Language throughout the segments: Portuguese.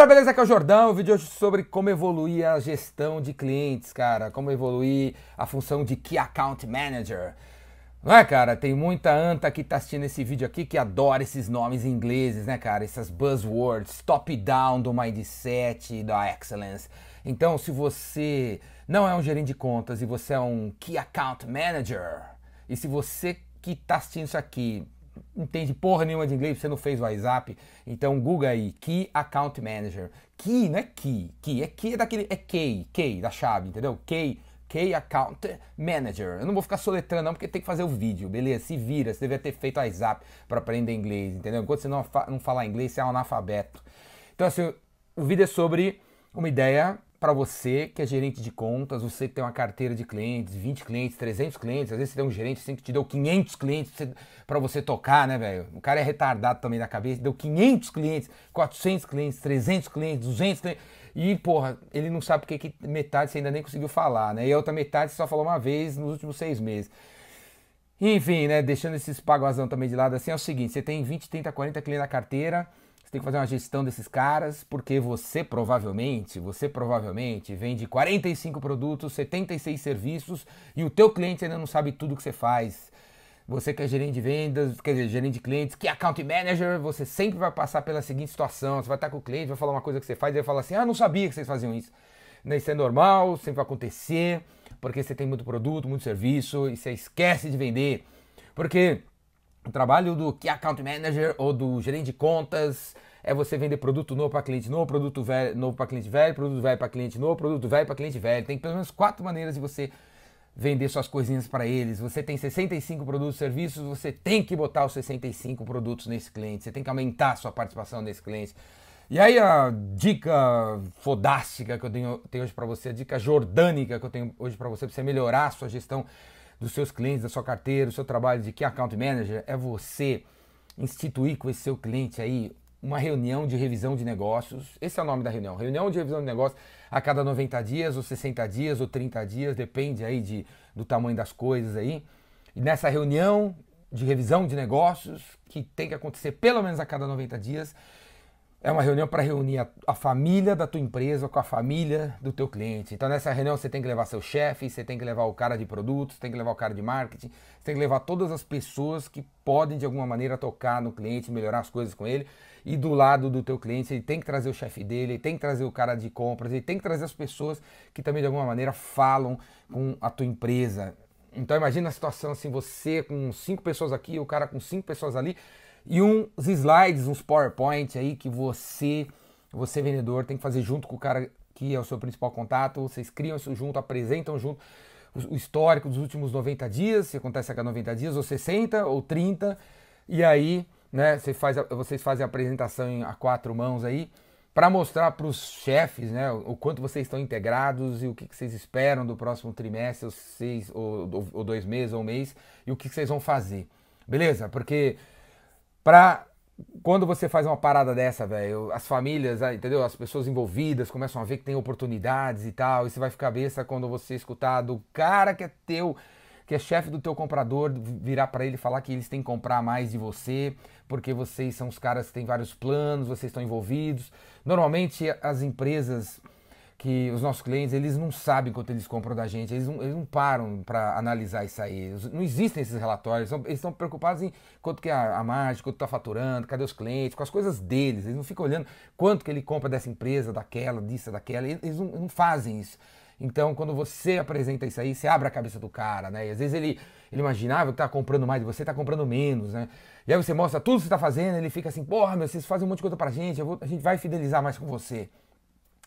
Galera, beleza? Aqui é o Jordão. O vídeo hoje sobre como evoluir a gestão de clientes, cara. Como evoluir a função de Key Account Manager. Não é, cara? Tem muita anta que tá assistindo esse vídeo aqui que adora esses nomes ingleses, né, cara? Essas buzzwords, top-down do mindset, da excellence. Então, se você não é um gerente de contas e você é um Key Account Manager, e se você que tá assistindo isso aqui entende porra nenhuma de inglês, você não fez WhatsApp, então Google aí, Key Account Manager. Key não é Key, Key é Key é daquele, é Key, Key da chave, entendeu? Key, Key Account Manager. Eu não vou ficar soletrando não, porque tem que fazer o vídeo, beleza? Se vira, você deveria ter feito WhatsApp para aprender inglês, entendeu? Enquanto você não, não falar inglês, você é um analfabeto. Então assim, o vídeo é sobre uma ideia para você que é gerente de contas, você que tem uma carteira de clientes, 20 clientes, 300 clientes, às vezes você tem um gerente assim que te deu 500 clientes para você tocar, né, velho? O cara é retardado também da cabeça, deu 500 clientes, 400 clientes, 300 clientes, 200 clientes, e, porra, ele não sabe porque que metade você ainda nem conseguiu falar, né? E a outra metade você só falou uma vez nos últimos seis meses. Enfim, né, deixando esses paguazão também de lado assim, é o seguinte, você tem 20, 30, 40 clientes na carteira, você tem que fazer uma gestão desses caras, porque você provavelmente, você provavelmente vende 45 produtos, 76 serviços e o teu cliente ainda não sabe tudo que você faz. Você que é gerente de vendas, quer dizer, gerente de clientes, que é account manager, você sempre vai passar pela seguinte situação. Você vai estar com o cliente, vai falar uma coisa que você faz, e ele vai falar assim, ah, não sabia que vocês faziam isso. Isso é normal, sempre vai acontecer, porque você tem muito produto, muito serviço, e você esquece de vender. Porque o trabalho do Key Account Manager ou do gerente de contas é você vender produto novo para cliente novo, produto velho, novo para cliente velho, produto velho para cliente novo, produto velho para cliente velho. Tem pelo menos quatro maneiras de você vender suas coisinhas para eles. Você tem 65 produtos e serviços, você tem que botar os 65 produtos nesse cliente, você tem que aumentar a sua participação nesse cliente. E aí a dica fodástica que eu tenho, tenho hoje para você, a dica jordânica que eu tenho hoje para você, para você melhorar a sua gestão dos seus clientes, da sua carteira, do seu trabalho de Key Account Manager, é você instituir com esse seu cliente aí uma reunião de revisão de negócios. Esse é o nome da reunião. Reunião de revisão de negócios a cada 90 dias, ou 60 dias, ou 30 dias, depende aí de, do tamanho das coisas aí. E nessa reunião de revisão de negócios, que tem que acontecer pelo menos a cada 90 dias, é uma reunião para reunir a, a, família da tua empresa com a família do teu cliente. Então nessa reunião você tem que levar seu chefe, você tem que levar o cara de produtos, tem que levar o cara de marketing, você tem que levar todas as pessoas que podem de alguma maneira tocar no cliente, melhorar as coisas com ele. E do lado do teu cliente, ele tem que trazer o chefe dele, ele tem que trazer o cara de compras, ele tem que trazer as pessoas que também de alguma maneira falam com a tua empresa. Então imagina a situação assim, você com cinco pessoas aqui, o cara com cinco pessoas ali, e uns slides, uns PowerPoint aí que você, você vendedor, tem que fazer junto com o cara que é o seu principal contato. Vocês criam isso junto, apresentam junto o histórico dos últimos 90 dias, se acontece a cada 90 dias, ou 60 ou 30, e aí né, você faz vocês fazem a apresentação a quatro mãos aí, para mostrar para os chefes né, o, quanto vocês estão integrados e o que, que vocês esperam do próximo trimestre, ou, seis, ou, ou dois meses, ou um mês, e o que, que vocês vão fazer. Beleza? Porque para quando você faz uma parada dessa, velho, as famílias, ah, entendeu? As pessoas envolvidas começam a ver que tem oportunidades e tal, e você vai ficar besta quando você escutar do cara que é teu, que é chefe do teu comprador, virar para ele falar que eles têm que comprar mais de você, porque vocês são os caras que têm vários planos, vocês estão envolvidos. Normalmente as empresas que os nossos clientes eles não sabem quanto eles compram da gente, eles não, eles não param para analisar isso aí, não existem esses relatórios, eles estão preocupados em quanto que é a, a margem, quanto está faturando, cadê os clientes, com as coisas deles, eles não ficam olhando quanto que ele compra dessa empresa, daquela, disso, daquela, eles não, não fazem isso. Então, quando você apresenta isso aí, você abre a cabeça do cara, né? E às vezes ele, ele imaginava que tá comprando mais de você, tá comprando menos, né? E aí você mostra tudo que você tá fazendo, ele fica assim, porra, meu, vocês fazem um monte de coisa pra gente, vou, a gente vai fidelizar mais com você.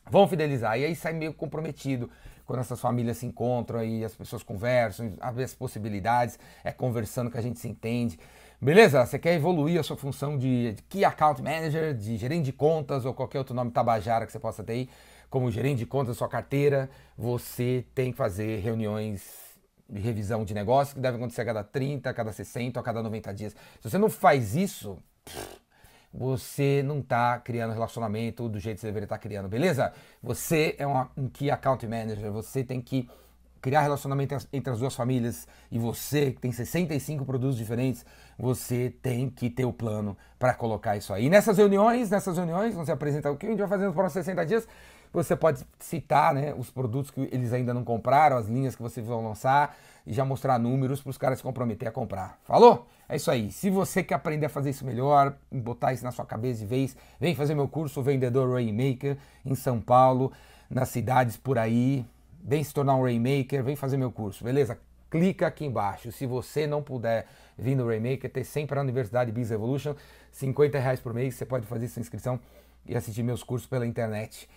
Vão fidelizar. E aí sai meio comprometido quando essas famílias se encontram e as pessoas conversam, abre as possibilidades, é conversando que a gente se entende. Beleza? Você quer evoluir a sua função de Key Account Manager, de gerente de contas ou qualquer outro nome tabajara que você possa ter aí, como gerente de contas da sua carteira, você tem que fazer reuniões de revisão de negócio que devem acontecer a cada 30, a cada 60, a cada 90 dias. Se você não faz isso, você não está criando relacionamento do jeito que você deveria estar tá criando, beleza? Você é uma, um Key Account Manager, você tem que criar relacionamento entre as duas famílias e você, que tem 65 produtos diferentes, você tem que ter o plano para colocar isso aí. E nessas reuniões, nessas reuniões, você apresenta o que a gente vai fazer nos próximos 60 dias, você pode citar né, os produtos que eles ainda não compraram, as linhas que vocês vão lançar e já mostrar números para os caras se comprometer a comprar. Falou? É isso aí. Se você quer aprender a fazer isso melhor, botar isso na sua cabeça de vez, vem fazer meu curso Vendedor Rainmaker em São Paulo, nas cidades por aí. Vem se tornar um Rainmaker, vem fazer meu curso, beleza? Clica aqui embaixo. Se você não puder vir no Rainmaker, tem sempre a Universidade Biz Evolution, 50 reais por mês, você pode fazer sua inscrição e assistir meus cursos pela internet.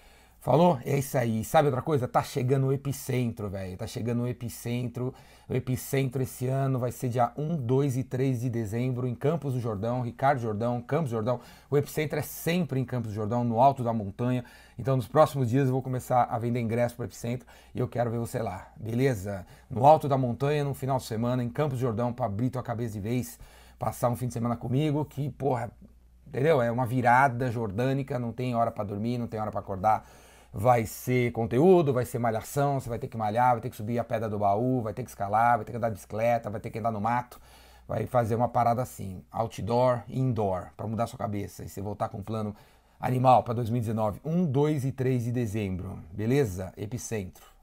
Falou? É isso aí. Sabe outra coisa? Tá chegando o epicentro, velho. Tá chegando o epicentro. O epicentro esse ano vai ser dia 1, 2 e 3 de dezembro em Campos do Jordão, Ricardo Jordão, Campos do Jordão. O epicentro é sempre em Campos do Jordão, no alto da montanha. Então, nos próximos dias eu vou começar a vender ingresso para epicentro e eu quero ver você lá, beleza? No alto da montanha, no final de semana, em Campos do Jordão, para abrir tua cabeça de vez, passar um fim de semana comigo, que, porra, entendeu? É uma virada jordânica, não tem hora para dormir, não tem hora para acordar vai ser conteúdo, vai ser malhação, você vai ter que malhar, vai ter que subir a pedra do baú, vai ter que escalar, vai ter que andar de bicicleta, vai ter que andar no mato, vai fazer uma parada assim, outdoor indoor, para mudar sua cabeça e você voltar com um plano animal para 2019, 1, 2 e 3 de dezembro, beleza? Epicentro.